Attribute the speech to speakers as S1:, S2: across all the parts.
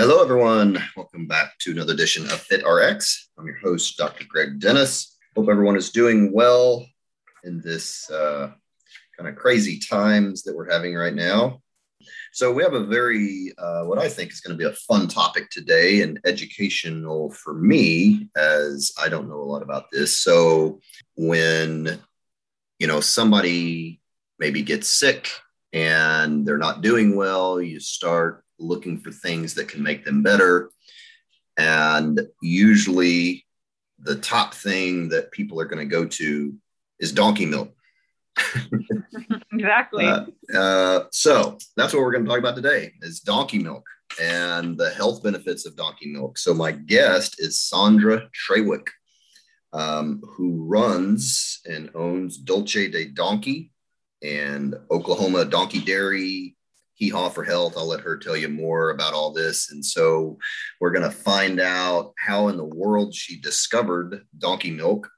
S1: Hello, everyone. Welcome back to another edition of FitRx. I'm your host, Dr. Greg Dennis. Hope everyone is doing well in this uh, kind of crazy times that we're having right now. So, we have a very, uh, what I think is going to be a fun topic today and educational for me, as I don't know a lot about this. So, when you know somebody maybe gets sick and they're not doing well, you start looking for things that can make them better. And usually, the top thing that people are going to go to is donkey milk.
S2: exactly.
S1: Uh, uh, so that's what we're going to talk about today: is donkey milk and the health benefits of donkey milk. So my guest is Sandra Trawick, um, who runs and owns Dolce de Donkey and Oklahoma Donkey Dairy Hee Haw for Health. I'll let her tell you more about all this. And so we're going to find out how in the world she discovered donkey milk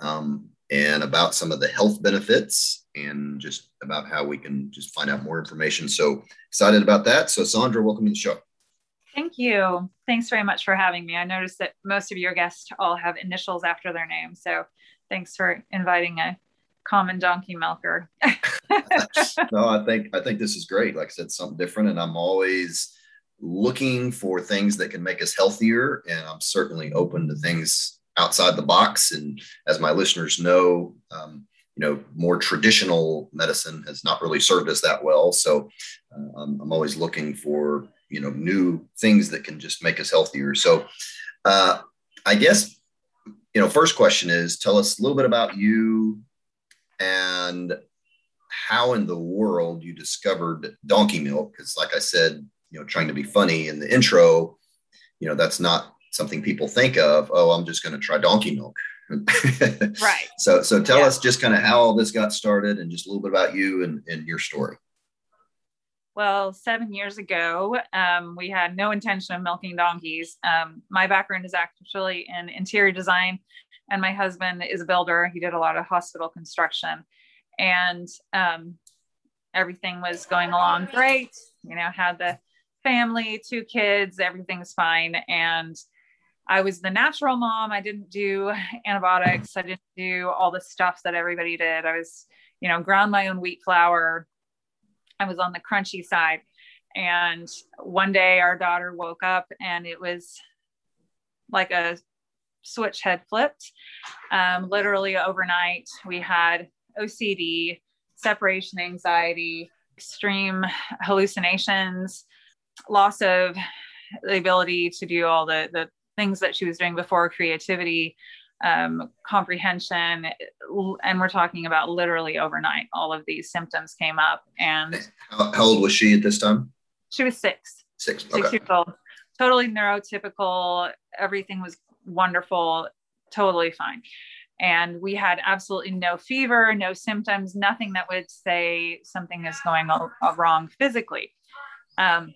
S1: um, and about some of the health benefits and just about how we can just find out more information. So excited about that. So, Sandra, welcome to the show.
S2: Thank you. Thanks very much for having me. I noticed that most of your guests all have initials after their name. So, thanks for inviting a common donkey milker.
S1: no, I think I think this is great. Like I said, something different, and I'm always looking for things that can make us healthier, and I'm certainly open to things outside the box. And as my listeners know, um, you know, more traditional medicine has not really served us that well. So uh, I'm, I'm, always looking for you know new things that can just make us healthier. So uh, I guess you know, first question is, tell us a little bit about you and how in the world you discovered donkey milk because like i said you know trying to be funny in the intro you know that's not something people think of oh i'm just going to try donkey milk.
S2: Right.
S1: So so tell yeah. us just kind of how all this got started and just a little bit about you and, and your story.
S2: Well seven years ago um, we had no intention of milking donkeys. Um, my background is actually in interior design and my husband is a builder. He did a lot of hospital construction, and um, everything was going along great. You know, had the family, two kids, everything's fine, and I was the natural mom. I didn't do antibiotics. I didn't do all the stuff that everybody did. I was, you know, ground my own wheat flour. I was on the crunchy side. And one day our daughter woke up and it was like a switch had flipped. Um, literally overnight, we had OCD, separation anxiety, extreme hallucinations, loss of the ability to do all the, the things that she was doing before creativity, um, comprehension. And we're talking about literally overnight, all of these symptoms came up. And
S1: how, how old was she at this time?
S2: She was six.
S1: Six.
S2: Okay. Six years old. Totally neurotypical. Everything was wonderful, totally fine. And we had absolutely no fever, no symptoms, nothing that would say something is going wrong physically. Um,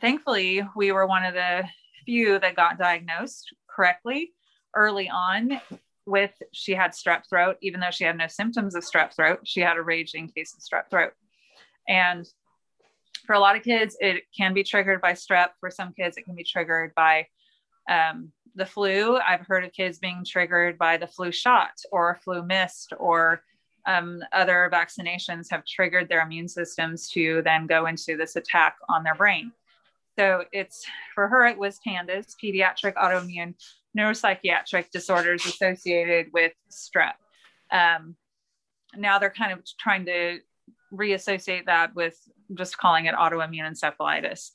S2: thankfully, we were one of the few that got diagnosed correctly early on with she had strep throat, even though she had no symptoms of strep throat, she had a raging case of strep throat. And for a lot of kids, it can be triggered by strep. For some kids, it can be triggered by um, the flu. I've heard of kids being triggered by the flu shot or flu mist or um, other vaccinations have triggered their immune systems to then go into this attack on their brain. So it's for her, it was PANDAS, pediatric autoimmune neuropsychiatric disorders associated with strep. Um, now they're kind of trying to reassociate that with just calling it autoimmune encephalitis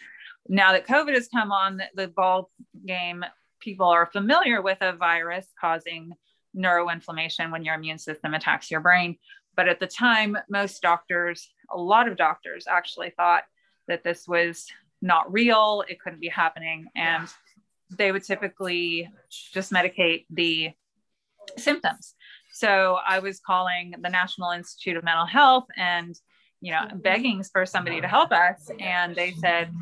S2: now that COVID has come on the ball game, people are familiar with a virus causing neuroinflammation when your immune system attacks your brain. But at the time, most doctors, a lot of doctors actually thought that this was not real, it couldn't be happening. And they would typically just medicate the symptoms. So I was calling the National Institute of Mental Health and, you know, begging for somebody to help us. And they said,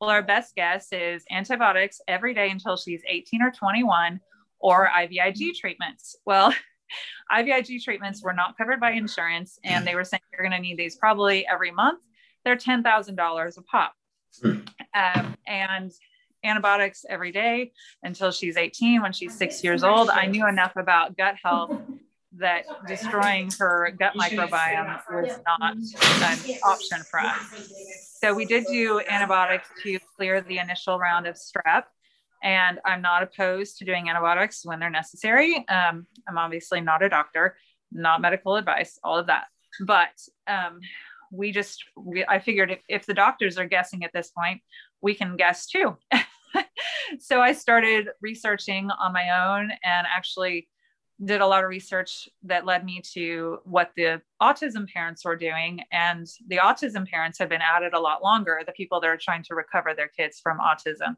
S2: well, our best guess is antibiotics every day until she's 18 or 21 or IVIG treatments. Well, IVIG treatments were not covered by insurance, and they were saying you're going to need these probably every month. They're $10,000 a pop. Hmm. Um, and antibiotics every day until she's 18. When she's six years old, I knew enough about gut health that destroying her gut microbiome was not an option for us. So we did do antibiotics to clear the initial round of strep. And I'm not opposed to doing antibiotics when they're necessary. Um, I'm obviously not a doctor, not medical advice, all of that. But um, we just, we, I figured if, if the doctors are guessing at this point, we can guess too. so I started researching on my own and actually did a lot of research that led me to what the autism parents were doing. And the autism parents have been at it a lot longer, the people that are trying to recover their kids from autism.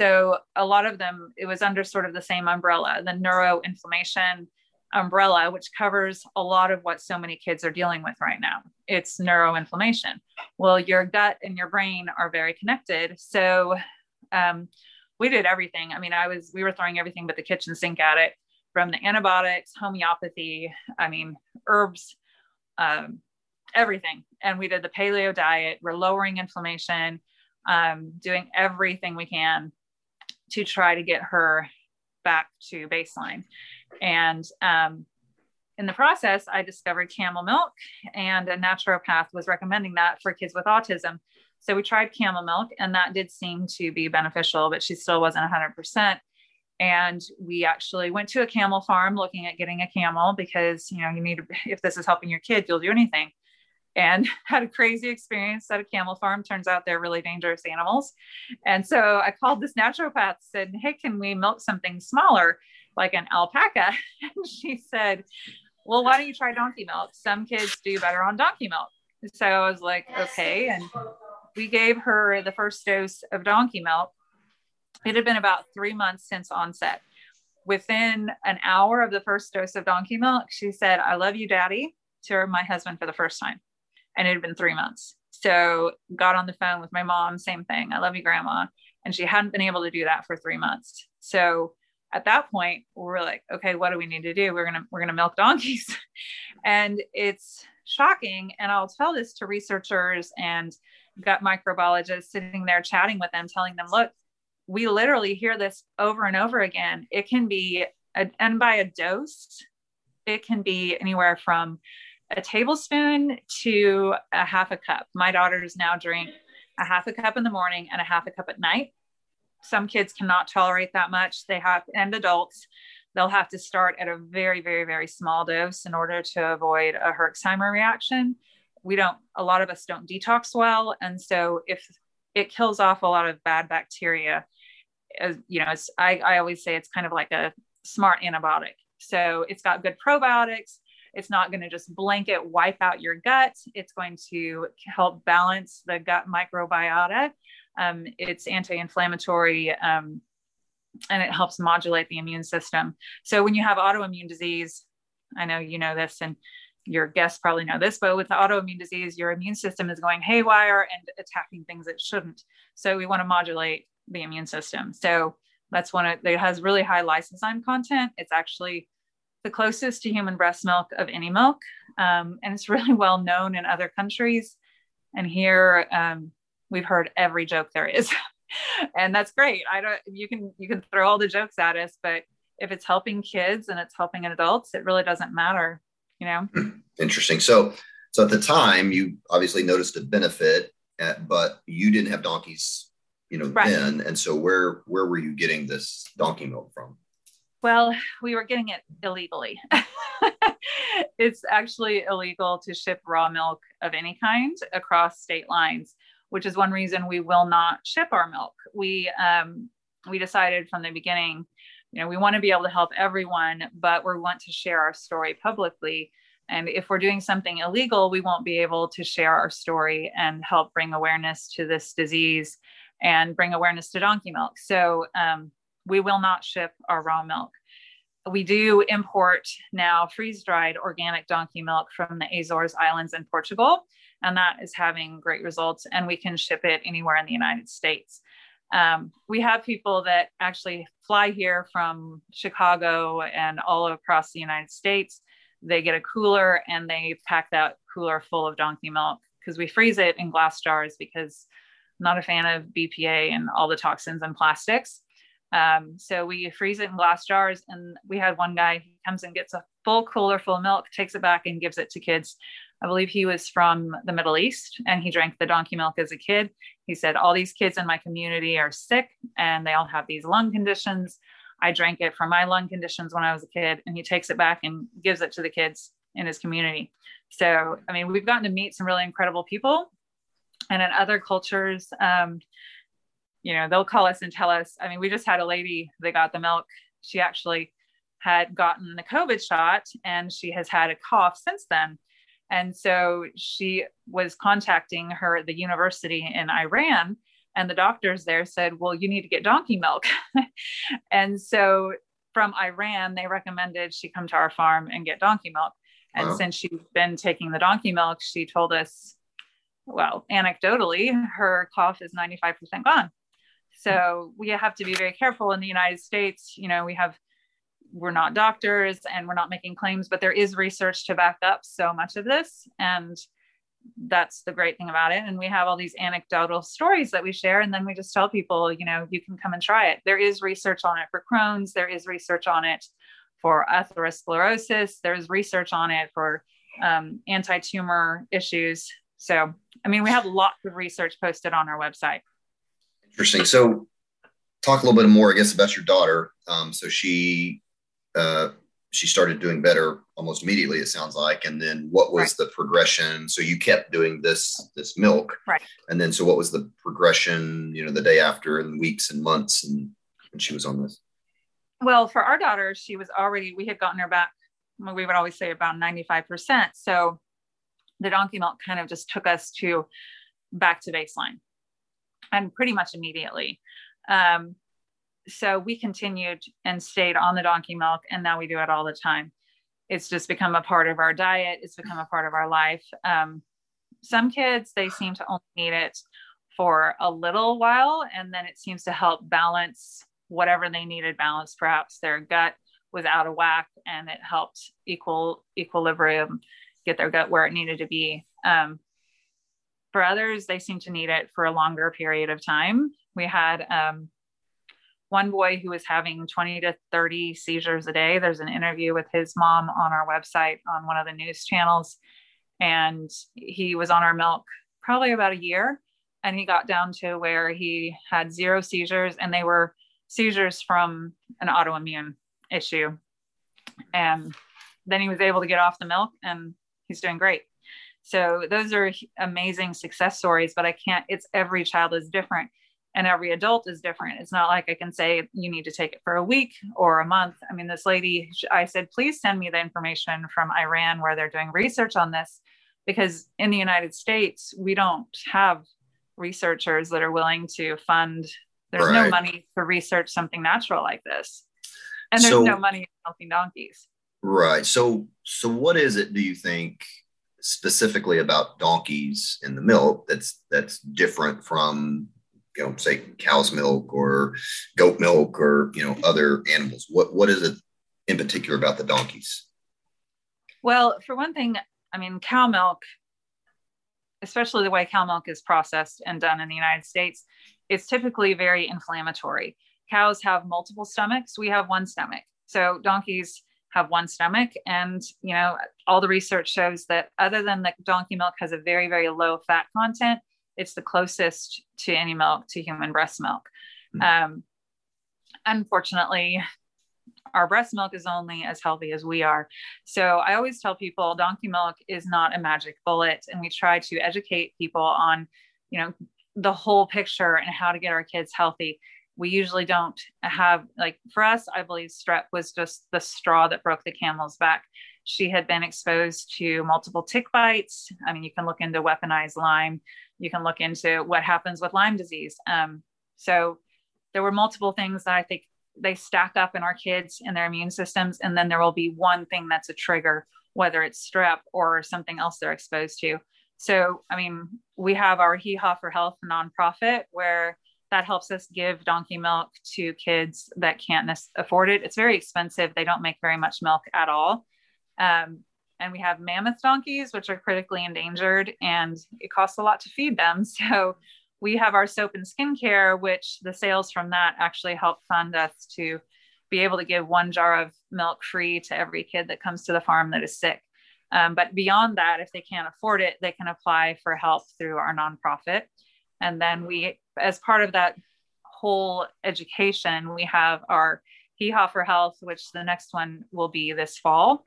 S2: So a lot of them, it was under sort of the same umbrella, the neuroinflammation umbrella, which covers a lot of what so many kids are dealing with right now. It's neuroinflammation. Well, your gut and your brain are very connected. So um, we did everything. I mean, I was, we were throwing everything but the kitchen sink at it from the antibiotics, homeopathy, I mean, herbs, um, everything. And we did the paleo diet. We're lowering inflammation, um, doing everything we can to try to get her back to baseline. And um, in the process, I discovered camel milk, and a naturopath was recommending that for kids with autism. So we tried camel milk, and that did seem to be beneficial, but she still wasn't 100%. And we actually went to a camel farm looking at getting a camel because, you know, you need, to, if this is helping your kid, you'll do anything. And had a crazy experience at a camel farm. Turns out they're really dangerous animals. And so I called this naturopath, said, Hey, can we milk something smaller, like an alpaca? And she said, Well, why don't you try donkey milk? Some kids do better on donkey milk. So I was like, Okay. And we gave her the first dose of donkey milk it had been about three months since onset. Within an hour of the first dose of donkey milk, she said, I love you, daddy, to my husband for the first time. And it had been three months. So got on the phone with my mom, same thing. I love you, grandma. And she hadn't been able to do that for three months. So at that point, we're like, okay, what do we need to do? We're gonna we're gonna milk donkeys. and it's shocking. And I'll tell this to researchers and gut microbiologists sitting there chatting with them, telling them, look, we literally hear this over and over again. It can be, a, and by a dose, it can be anywhere from a tablespoon to a half a cup. My daughters now drink a half a cup in the morning and a half a cup at night. Some kids cannot tolerate that much. They have, and adults, they'll have to start at a very, very, very small dose in order to avoid a Herxheimer reaction. We don't, a lot of us don't detox well. And so if it kills off a lot of bad bacteria, as you know, I, I always say it's kind of like a smart antibiotic. So it's got good probiotics. It's not going to just blanket wipe out your gut. It's going to help balance the gut microbiota. Um, it's anti-inflammatory um, and it helps modulate the immune system. So when you have autoimmune disease, I know you know this and your guests probably know this, but with autoimmune disease, your immune system is going haywire and attacking things it shouldn't. So we want to modulate the immune system. So that's one of it has really high lysozyme content. It's actually the closest to human breast milk of any milk, um, and it's really well known in other countries. And here um, we've heard every joke there is, and that's great. I don't. You can you can throw all the jokes at us, but if it's helping kids and it's helping adults, it really doesn't matter. You know.
S1: Interesting. So so at the time, you obviously noticed a benefit, at, but you didn't have donkeys you know, right. then. And so where where were you getting this donkey milk from?
S2: Well, we were getting it illegally. it's actually illegal to ship raw milk of any kind across state lines, which is one reason we will not ship our milk. We um, we decided from the beginning, you know, we want to be able to help everyone, but we want to share our story publicly. And if we're doing something illegal, we won't be able to share our story and help bring awareness to this disease and bring awareness to donkey milk. So um, we will not ship our raw milk. We do import now freeze dried organic donkey milk from the Azores Islands in Portugal, and that is having great results. And we can ship it anywhere in the United States. Um, we have people that actually fly here from Chicago and all across the United States. They get a cooler and they pack that cooler full of donkey milk because we freeze it in glass jars because not a fan of BPA and all the toxins and plastics. Um, so we freeze it in glass jars. And we had one guy, he comes and gets a full cooler full of milk, takes it back and gives it to kids. I believe he was from the Middle East and he drank the donkey milk as a kid. He said, All these kids in my community are sick and they all have these lung conditions. I drank it for my lung conditions when I was a kid. And he takes it back and gives it to the kids in his community. So, I mean, we've gotten to meet some really incredible people. And in other cultures, um, you know, they'll call us and tell us. I mean, we just had a lady that got the milk. She actually had gotten the COVID shot and she has had a cough since then. And so she was contacting her, the university in Iran, and the doctors there said, Well, you need to get donkey milk. and so from Iran, they recommended she come to our farm and get donkey milk. And wow. since she's been taking the donkey milk, she told us, well, anecdotally, her cough is 95% gone. So we have to be very careful in the United States. You know, we have we're not doctors and we're not making claims, but there is research to back up so much of this. And that's the great thing about it. And we have all these anecdotal stories that we share. And then we just tell people, you know, you can come and try it. There is research on it for Crohn's, there is research on it for atherosclerosis, there's research on it for um, anti tumor issues. So, I mean, we have lots of research posted on our website.
S1: Interesting. So, talk a little bit more, I guess, about your daughter. Um, so she uh, she started doing better almost immediately. It sounds like. And then, what was right. the progression? So you kept doing this this milk,
S2: right?
S1: And then, so what was the progression? You know, the day after, and weeks and months, and when she was on this.
S2: Well, for our daughter, she was already. We had gotten her back. We would always say about ninety five percent. So the donkey milk kind of just took us to back to baseline and pretty much immediately. Um, so we continued and stayed on the donkey milk, and now we do it all the time. It's just become a part of our diet. It's become a part of our life. Um, some kids they seem to only need it for a little while, and then it seems to help balance whatever they needed balance. Perhaps their gut was out of whack, and it helped equal equilibrium, get their gut where it needed to be. Um, for others, they seem to need it for a longer period of time. We had um, one boy who was having 20 to 30 seizures a day. There's an interview with his mom on our website on one of the news channels. And he was on our milk probably about a year. And he got down to where he had zero seizures, and they were seizures from an autoimmune issue. And then he was able to get off the milk, and he's doing great. So those are amazing success stories, but I can't, it's every child is different and every adult is different. It's not like I can say you need to take it for a week or a month. I mean, this lady, I said, please send me the information from Iran where they're doing research on this, because in the United States, we don't have researchers that are willing to fund, there's right. no money to research something natural like this. And there's so, no money in helping donkeys.
S1: Right. So, so what is it, do you think, specifically about donkeys in the milk that's that's different from you know say cow's milk or goat milk or you know other animals? What what is it in particular about the donkeys?
S2: Well for one thing i mean cow milk especially the way cow milk is processed and done in the united states it's typically very inflammatory. Cows have multiple stomachs. We have one stomach. So donkeys have one stomach. And, you know, all the research shows that other than the donkey milk has a very, very low fat content, it's the closest to any milk to human breast milk. Mm-hmm. Um, unfortunately, our breast milk is only as healthy as we are. So I always tell people donkey milk is not a magic bullet. And we try to educate people on, you know, the whole picture and how to get our kids healthy we usually don't have like for us i believe strep was just the straw that broke the camel's back she had been exposed to multiple tick bites. I mean, you can look into weaponized Lyme. You can look into what happens with Lyme disease. Um, so there were multiple things that I think they stack up in our kids and their immune systems, and then there will be one thing that's a trigger, whether it's strep or something else they're exposed to. So, I mean, we have our Hee Haw for Health nonprofit where that helps us give donkey milk to kids that can't afford it. It's very expensive. They don't make very much milk at all. Um, and we have mammoth donkeys, which are critically endangered, and it costs a lot to feed them. So we have our soap and skincare, which the sales from that actually help fund us to be able to give one jar of milk free to every kid that comes to the farm that is sick. Um, but beyond that, if they can't afford it, they can apply for help through our nonprofit. And then we, as part of that whole education, we have our Hee Haw for Health, which the next one will be this fall.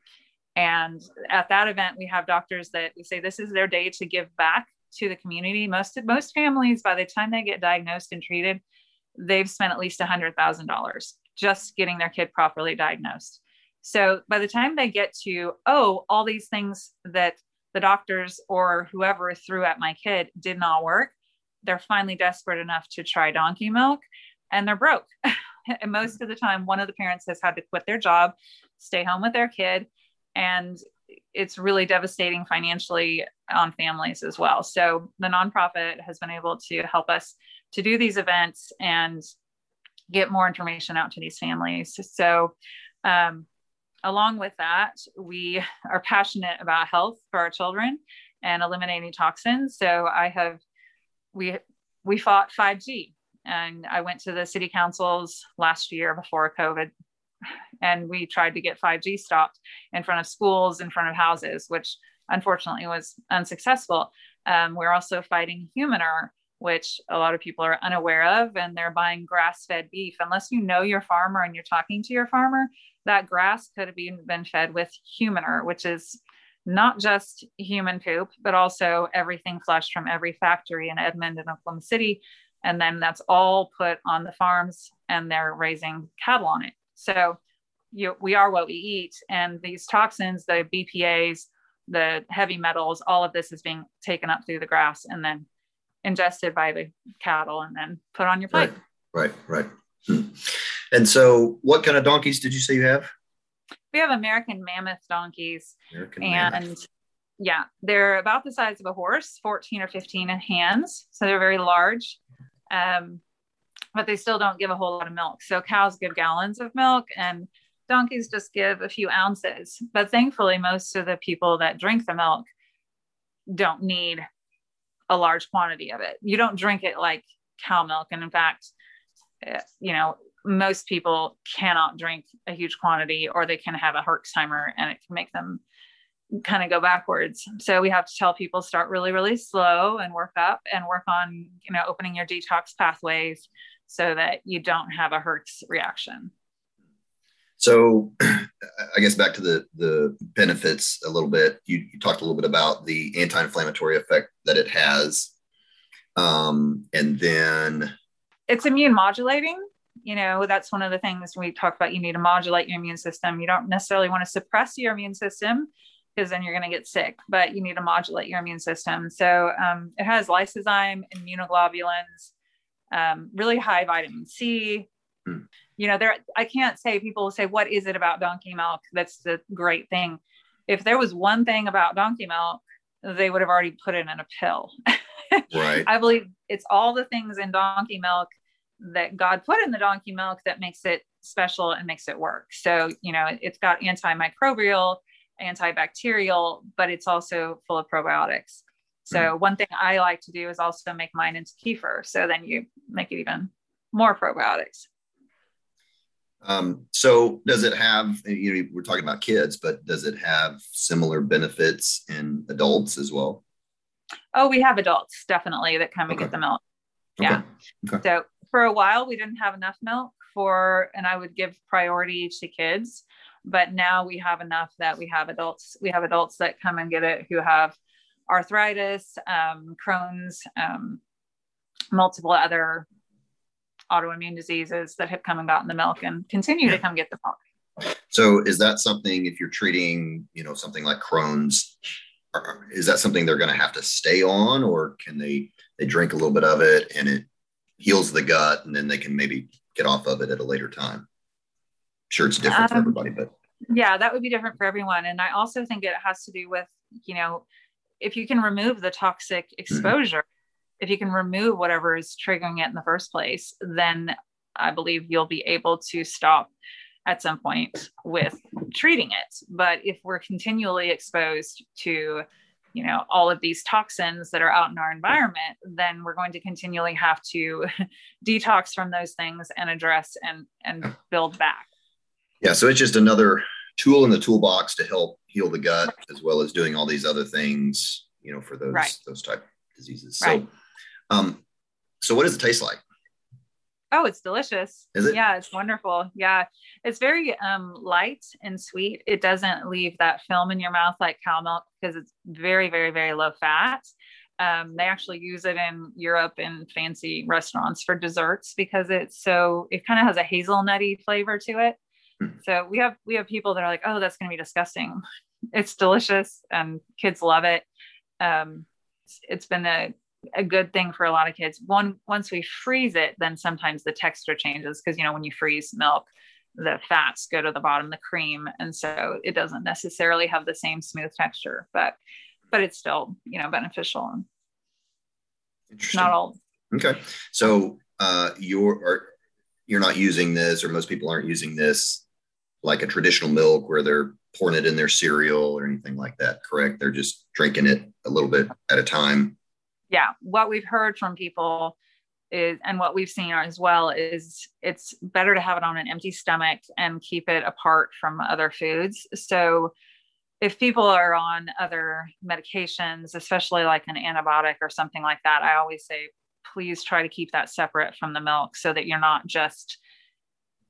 S2: And at that event, we have doctors that we say this is their day to give back to the community. Most most families, by the time they get diagnosed and treated, they've spent at least $100,000 just getting their kid properly diagnosed. So by the time they get to, oh, all these things that the doctors or whoever threw at my kid did not work, they're finally desperate enough to try donkey milk and they're broke. and most of the time, one of the parents has had to quit their job, stay home with their kid, and it's really devastating financially on families as well. So the nonprofit has been able to help us to do these events and get more information out to these families. So um, along with that, we are passionate about health for our children and eliminating toxins. So I have we we fought 5G and I went to the city councils last year before COVID and we tried to get 5G stopped in front of schools, in front of houses, which unfortunately was unsuccessful. Um, we're also fighting Humanure, which a lot of people are unaware of, and they're buying grass fed beef. Unless you know your farmer and you're talking to your farmer, that grass could have been, been fed with Humanure, which is not just human poop, but also everything flushed from every factory in Edmond and Oklahoma City. And then that's all put on the farms and they're raising cattle on it. So you, we are what we eat. And these toxins, the BPAs, the heavy metals, all of this is being taken up through the grass and then ingested by the cattle and then put on your plate.
S1: Right, right, right. And so, what kind of donkeys did you say you have?
S2: We have American mammoth donkeys.
S1: American
S2: and
S1: mammoth.
S2: yeah, they're about the size of a horse, 14 or 15 in hands. So they're very large. Um, but they still don't give a whole lot of milk. So cows give gallons of milk and donkeys just give a few ounces. But thankfully, most of the people that drink the milk don't need a large quantity of it. You don't drink it like cow milk. And in fact, eh, you know, most people cannot drink a huge quantity or they can have a Herxheimer and it can make them kind of go backwards. So we have to tell people start really, really slow and work up and work on, you know, opening your detox pathways so that you don't have a Herx reaction.
S1: So, I guess back to the the benefits a little bit. You, you talked a little bit about the anti-inflammatory effect that it has, um, and then
S2: it's immune modulating. You know, that's one of the things we talk about. You need to modulate your immune system. You don't necessarily want to suppress your immune system because then you're going to get sick, but you need to modulate your immune system. So um, it has lysozyme, immunoglobulins, um, really high vitamin C. Mm. You know, there I can't say people say, what is it about donkey milk that's the great thing? If there was one thing about donkey milk, they would have already put it in a pill.
S1: right.
S2: I believe it's all the things in donkey milk that God put in the donkey milk that makes it special and makes it work. So, you know, it's got antimicrobial, antibacterial, but it's also full of probiotics. So mm. one thing I like to do is also make mine into kefir. So then you make it even more probiotics.
S1: Um, so does it have, you know, we're talking about kids, but does it have similar benefits in adults as well?
S2: Oh, we have adults definitely that come okay. and get the milk. Yeah. Okay. Okay. So for a while we didn't have enough milk for, and I would give priority to kids, but now we have enough that we have adults. We have adults that come and get it who have arthritis, um, Crohn's, um, multiple other autoimmune diseases that have come and gotten the milk and continue yeah. to come get the milk.
S1: So is that something if you're treating, you know, something like Crohn's, is that something they're going to have to stay on, or can they they drink a little bit of it and it heals the gut, and then they can maybe get off of it at a later time? sure, it's different um, for everybody, but
S2: yeah, that would be different for everyone. And I also think it has to do with, you know, if you can remove the toxic mm-hmm. exposure, mm-hmm. if you can remove whatever is triggering it in the first place, then I believe you'll be able to stop at some point with treating it. But if we're continually exposed to, you know, all of these toxins that are out in our environment, then we're going to continually have to detox from those things and address and and build back.
S1: Yeah, so it's just another tool in the toolbox to help heal the gut as well as doing all these other things, you know, for those right. those type diseases. Right. So um so what does it taste like?
S2: Oh, it's delicious.
S1: It?
S2: Yeah, it's wonderful. Yeah. It's very um, light and sweet. It doesn't leave that film in your mouth like cow milk because it's very, very, very low fat. Um, they actually use it in Europe in fancy restaurants for desserts because it's so, it kind of has a hazelnutty flavor to it. Hmm. So we have, we have people that are like, oh, that's going to be disgusting. It's delicious and kids love it. Um, it's been a a good thing for a lot of kids. One once we freeze it, then sometimes the texture changes because you know when you freeze milk, the fats go to the bottom, the cream, and so it doesn't necessarily have the same smooth texture, but but it's still you know beneficial. And not all.
S1: Okay, so uh, you're are, you're not using this, or most people aren't using this like a traditional milk where they're pouring it in their cereal or anything like that. Correct? They're just drinking it a little bit at a time
S2: yeah, what we've heard from people is, and what we've seen as well is it's better to have it on an empty stomach and keep it apart from other foods. So if people are on other medications, especially like an antibiotic or something like that, I always say, please try to keep that separate from the milk so that you're not just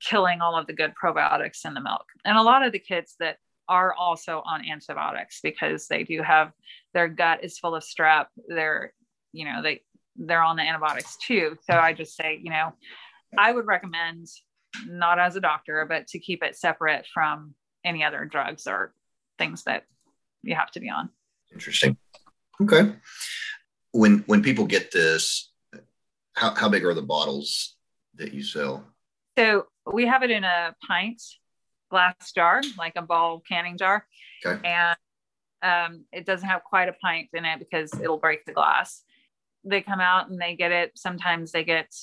S2: killing all of the good probiotics in the milk. And a lot of the kids that are also on antibiotics because they do have their gut is full of strep, they're you know they they're on the antibiotics too. So i just say you know i would recommend not as a doctor but to keep it separate from any other drugs or things that you have to be on.
S1: Interesting. Okay. When when people get this how, how big are the bottles that you sell?
S2: So we have it in a pint glass jar like a ball canning jar. Okay. and um, it doesn't have quite a pint in it because it'll break the glass they come out and they get it. Sometimes they get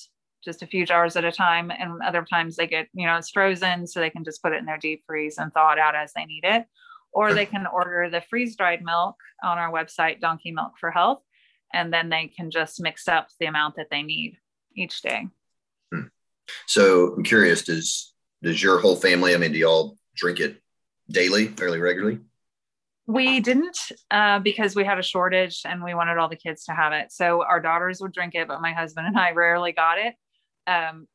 S2: just a few jars at a time, and other times they get, you know, it's frozen, so they can just put it in their deep freeze and thaw it out as they need it. Or they can order the freeze dried milk on our website, Donkey Milk for Health, and then they can just mix up the amount that they need each day.
S1: Hmm. So I'm curious, does does your whole family? I mean, do y'all drink it daily, fairly regularly?
S2: We didn't uh, because we had a shortage and we wanted all the kids to have it. So our daughters would drink it, but my husband and I rarely got it. Um,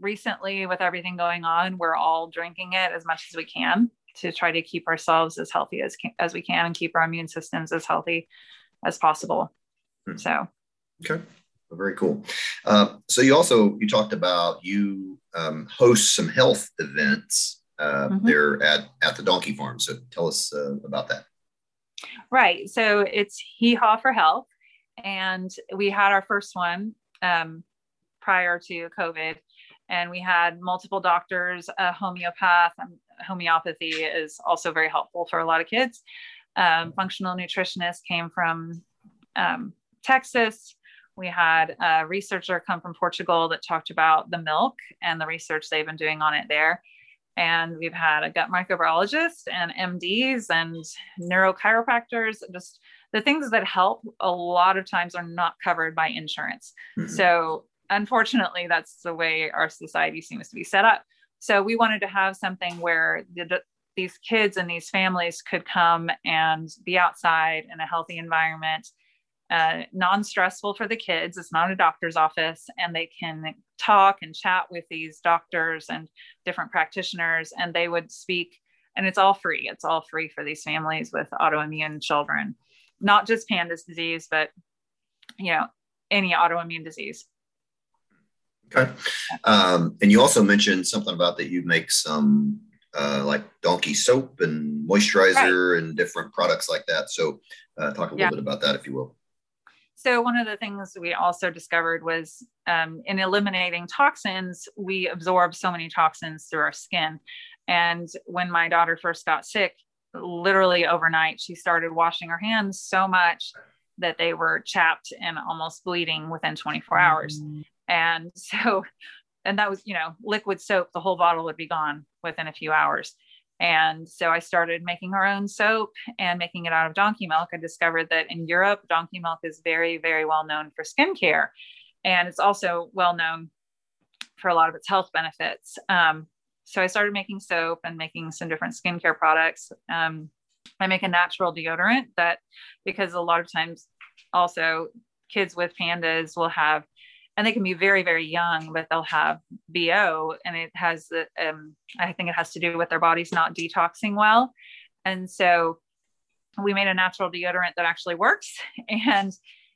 S2: recently, with everything going on, we're all drinking it as much as we can to try to keep ourselves as healthy as as we can and keep our immune systems as healthy as possible. Hmm. So,
S1: okay, very cool. Uh, so you also you talked about you um, host some health events uh, mm-hmm. there at at the donkey farm. So tell us uh, about that.
S2: Right. So it's Hee Haw for Health. And we had our first one um, prior to COVID. And we had multiple doctors, a homeopath. Um, homeopathy is also very helpful for a lot of kids. Um, functional nutritionist came from um, Texas. We had a researcher come from Portugal that talked about the milk and the research they've been doing on it there and we've had a gut microbiologist and MDs and neurochiropractors. Just the things that help a lot of times are not covered by insurance. Mm-hmm. So, unfortunately, that's the way our society seems to be set up. So, we wanted to have something where the, these kids and these families could come and be outside in a healthy environment uh, non-stressful for the kids it's not a doctor's office and they can talk and chat with these doctors and different practitioners and they would speak and it's all free it's all free for these families with autoimmune children not just pandas disease but you know any autoimmune disease
S1: okay um, and you also mentioned something about that you make some uh, like donkey soap and moisturizer right. and different products like that. So, uh, talk a little yeah. bit about that, if you will.
S2: So, one of the things we also discovered was um, in eliminating toxins, we absorb so many toxins through our skin. And when my daughter first got sick, literally overnight, she started washing her hands so much that they were chapped and almost bleeding within 24 hours. Mm-hmm. And so, and that was, you know, liquid soap, the whole bottle would be gone within a few hours. And so I started making our own soap and making it out of donkey milk. I discovered that in Europe, donkey milk is very, very well known for skincare. And it's also well known for a lot of its health benefits. Um, so I started making soap and making some different skincare products. Um, I make a natural deodorant that because a lot of times also kids with pandas will have and they can be very very young but they'll have bo and it has the um, i think it has to do with their bodies not detoxing well. And so we made a natural deodorant that actually works and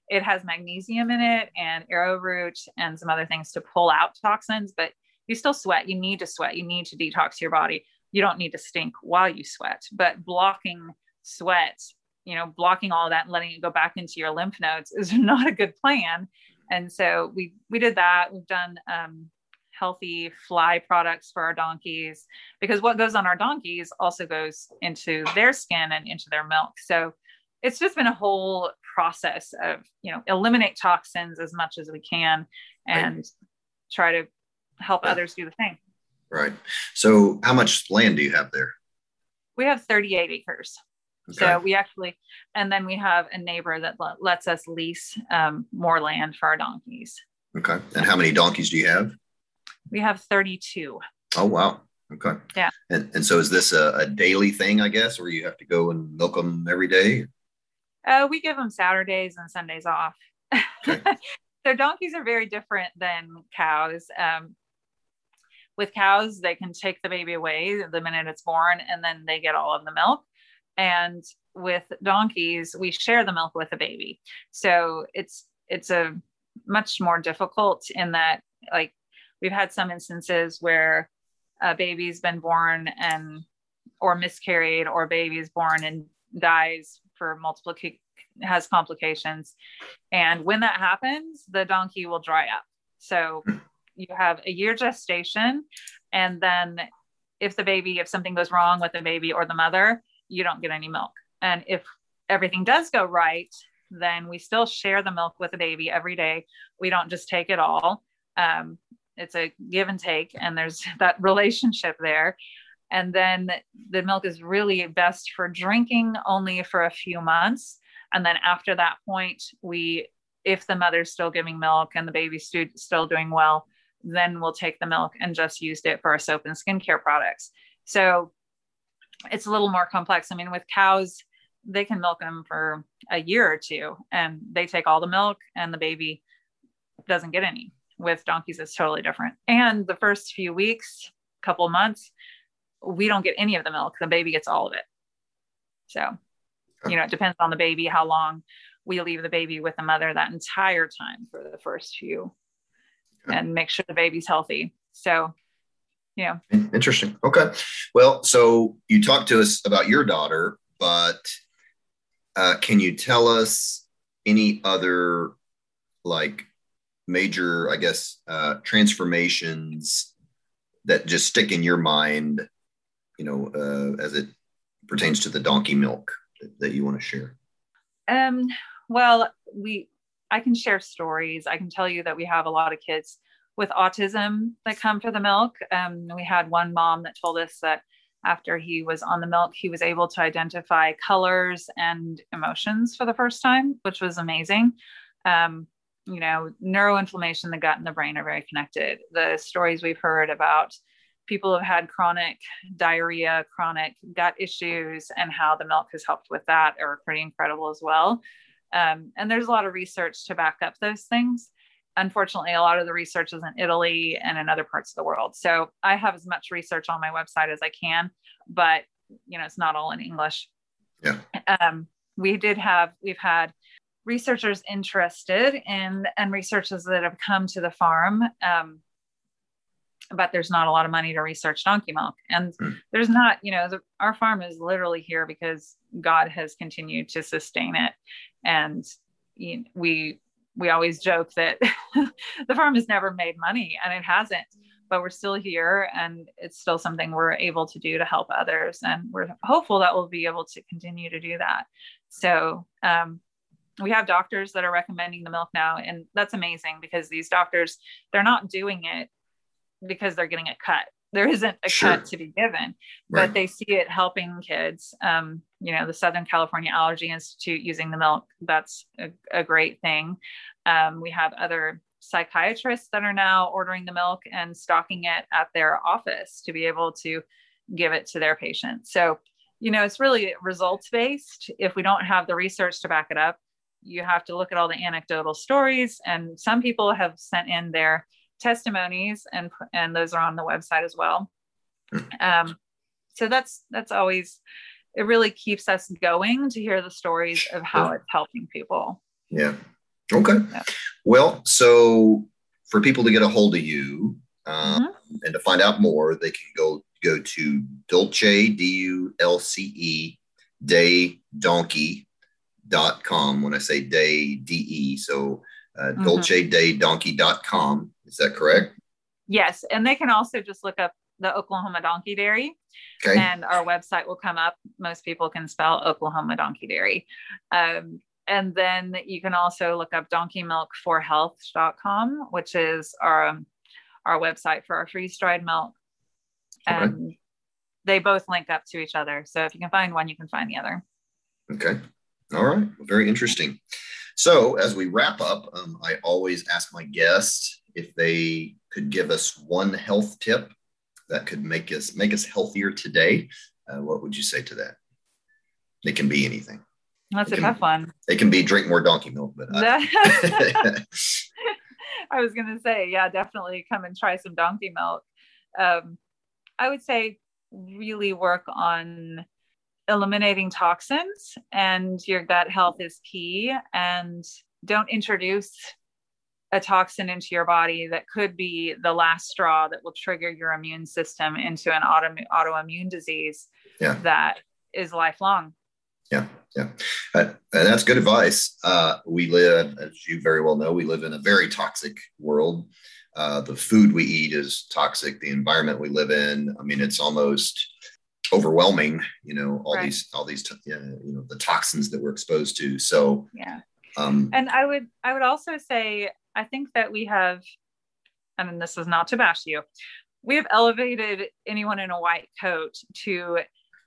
S2: it has magnesium in it and arrowroot and some other things to pull out toxins but you still sweat. You need to sweat. You need to detox your body. You don't need to stink while you sweat but blocking sweat you know blocking all that and letting it go back into your lymph nodes is not a good plan and so we we did that. We've done um, healthy fly products for our donkeys because what goes on our donkeys also goes into their skin and into their milk. So it's just been a whole process of you know eliminate toxins as much as we can and right. try to help yeah. others do the same.
S1: Right. So how much land do you have there?
S2: We have 38 acres Okay. So we actually, and then we have a neighbor that lets us lease um, more land for our donkeys.
S1: Okay. And how many donkeys do you have?
S2: We have 32.
S1: Oh, wow. Okay.
S2: Yeah.
S1: And, and so is this a, a daily thing, I guess, or you have to go and milk them every day?
S2: Uh, we give them Saturdays and Sundays off. Okay. so donkeys are very different than cows. Um, with cows, they can take the baby away the minute it's born and then they get all of the milk. And with donkeys, we share the milk with the baby. So it's it's a much more difficult in that like we've had some instances where a baby's been born and or miscarried or baby is born and dies for multiple has complications and when that happens the donkey will dry up so you have a year gestation and then if the baby if something goes wrong with the baby or the mother you don't get any milk. And if everything does go right, then we still share the milk with the baby every day. We don't just take it all. Um, it's a give and take, and there's that relationship there. And then the milk is really best for drinking only for a few months. And then after that point, we, if the mother's still giving milk and the baby's still doing well, then we'll take the milk and just use it for our soap and skincare products. So it's a little more complex. I mean, with cows, they can milk them for a year or two and they take all the milk and the baby doesn't get any. With donkeys, it's totally different. And the first few weeks, couple months, we don't get any of the milk. The baby gets all of it. So, you know, it depends on the baby how long we leave the baby with the mother that entire time for the first few and make sure the baby's healthy. So, yeah.
S1: Interesting. Okay. Well, so you talked to us about your daughter, but uh, can you tell us any other like major, I guess, uh, transformations that just stick in your mind, you know, uh, as it pertains to the donkey milk that, that you want to share?
S2: Um, well, we, I can share stories. I can tell you that we have a lot of kids with autism that come for the milk. Um, we had one mom that told us that after he was on the milk, he was able to identify colors and emotions for the first time, which was amazing. Um, you know, neuroinflammation, the gut and the brain are very connected. The stories we've heard about people who have had chronic diarrhea, chronic gut issues, and how the milk has helped with that are pretty incredible as well. Um, and there's a lot of research to back up those things unfortunately, a lot of the research is in Italy and in other parts of the world. So I have as much research on my website as I can, but you know, it's not all in English.
S1: Yeah.
S2: Um, we did have, we've had researchers interested in and researchers that have come to the farm um, but there's not a lot of money to research donkey milk and mm. there's not you know the, our farm is literally here because god has continued to sustain it and you know, we we always joke that the farm has never made money and it hasn't but we're still here and it's still something we're able to do to help others. And we're hopeful that we'll be able to continue to do that. So um, we have doctors that are recommending the milk now and that's amazing because these doctors they're not doing it because they're getting a cut there isn't a sure. cut to be given right. but they see it helping kids um, you know the southern california allergy institute using the milk that's a, a great thing um, we have other psychiatrists that are now ordering the milk and stocking it at their office to be able to give it to their patients so you know it's really results based if we don't have the research to back it up you have to look at all the anecdotal stories and some people have sent in their testimonies and and those are on the website as well um, so that's that's always it really keeps us going to hear the stories of how it's helping people
S1: yeah okay yeah. well so for people to get a hold of you um, mm-hmm. and to find out more they can go go to dulce d-u-l-c-e day donkey dot com when i say day de so uh, mm-hmm. dulcededonkey.com. Is that correct?
S2: Yes. And they can also just look up the Oklahoma Donkey Dairy. Okay. And our website will come up. Most people can spell Oklahoma Donkey Dairy. Um, and then you can also look up donkeymilk4health.com, which is our, um, our website for our freeze dried milk. And okay. they both link up to each other. So if you can find one, you can find the other.
S1: Okay. All right. Very interesting. So, as we wrap up, um, I always ask my guests if they could give us one health tip that could make us make us healthier today. Uh, what would you say to that? It can be anything.
S2: That's it a can, tough one.
S1: It can be drink more donkey milk, but I,
S2: I was going to say, yeah, definitely come and try some donkey milk. Um, I would say really work on eliminating toxins and your gut health is key and don't introduce a toxin into your body that could be the last straw that will trigger your immune system into an auto, autoimmune disease yeah. that is lifelong.
S1: Yeah, yeah, uh, and that's good advice. Uh, we live, as you very well know, we live in a very toxic world. Uh, the food we eat is toxic. The environment we live in, I mean, it's almost overwhelming you know all right. these all these you know the toxins that we're exposed to so
S2: yeah um and i would i would also say i think that we have I mean, this is not to bash you we have elevated anyone in a white coat to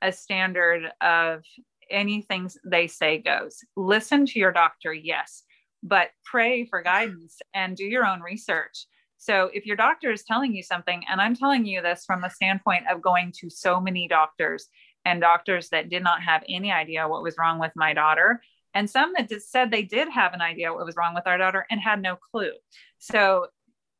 S2: a standard of anything they say goes. Listen to your doctor yes but pray for guidance and do your own research. So if your doctor is telling you something, and I'm telling you this from the standpoint of going to so many doctors and doctors that did not have any idea what was wrong with my daughter, and some that just said they did have an idea what was wrong with our daughter and had no clue. So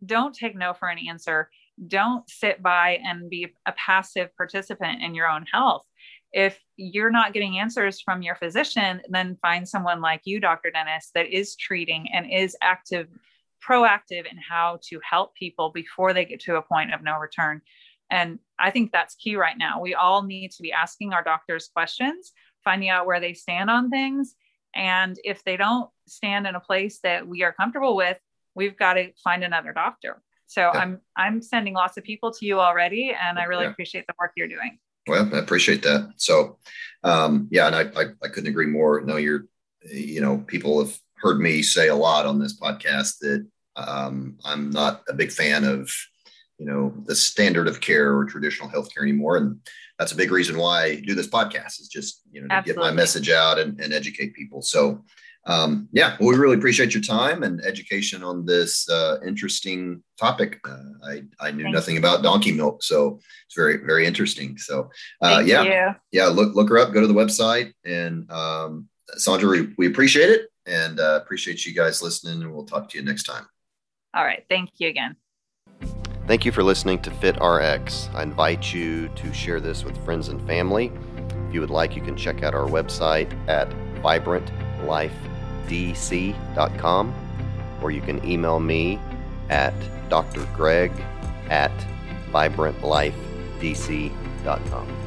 S2: don't take no for an answer. Don't sit by and be a passive participant in your own health. If you're not getting answers from your physician, then find someone like you, Dr. Dennis, that is treating and is active proactive in how to help people before they get to a point of no return. And I think that's key right now. We all need to be asking our doctors questions, finding out where they stand on things. And if they don't stand in a place that we are comfortable with, we've got to find another doctor. So yeah. I'm I'm sending lots of people to you already, and I really yeah. appreciate the work you're doing.
S1: Well, I appreciate that. So, um, yeah, and I, I, I couldn't agree more. No, you're, you know, people have heard me say a lot on this podcast that um, I'm not a big fan of, you know, the standard of care or traditional healthcare anymore. And that's a big reason why I do this podcast is just, you know, to Absolutely. get my message out and, and educate people. So, um, yeah, well, we really appreciate your time and education on this uh, interesting topic. Uh, I, I knew Thank nothing you. about donkey milk, so it's very, very interesting. So, uh, yeah, you. yeah, look, look her up, go to the website. And um, Sandra, we, we appreciate it and uh, appreciate you guys listening. And we'll talk to you next time.
S2: All right. Thank you again.
S1: Thank you for listening to Fit RX. I invite you to share this with friends and family. If you would like, you can check out our website at vibrantlifedc.com or you can email me at drgreg at vibrantlifedc.com.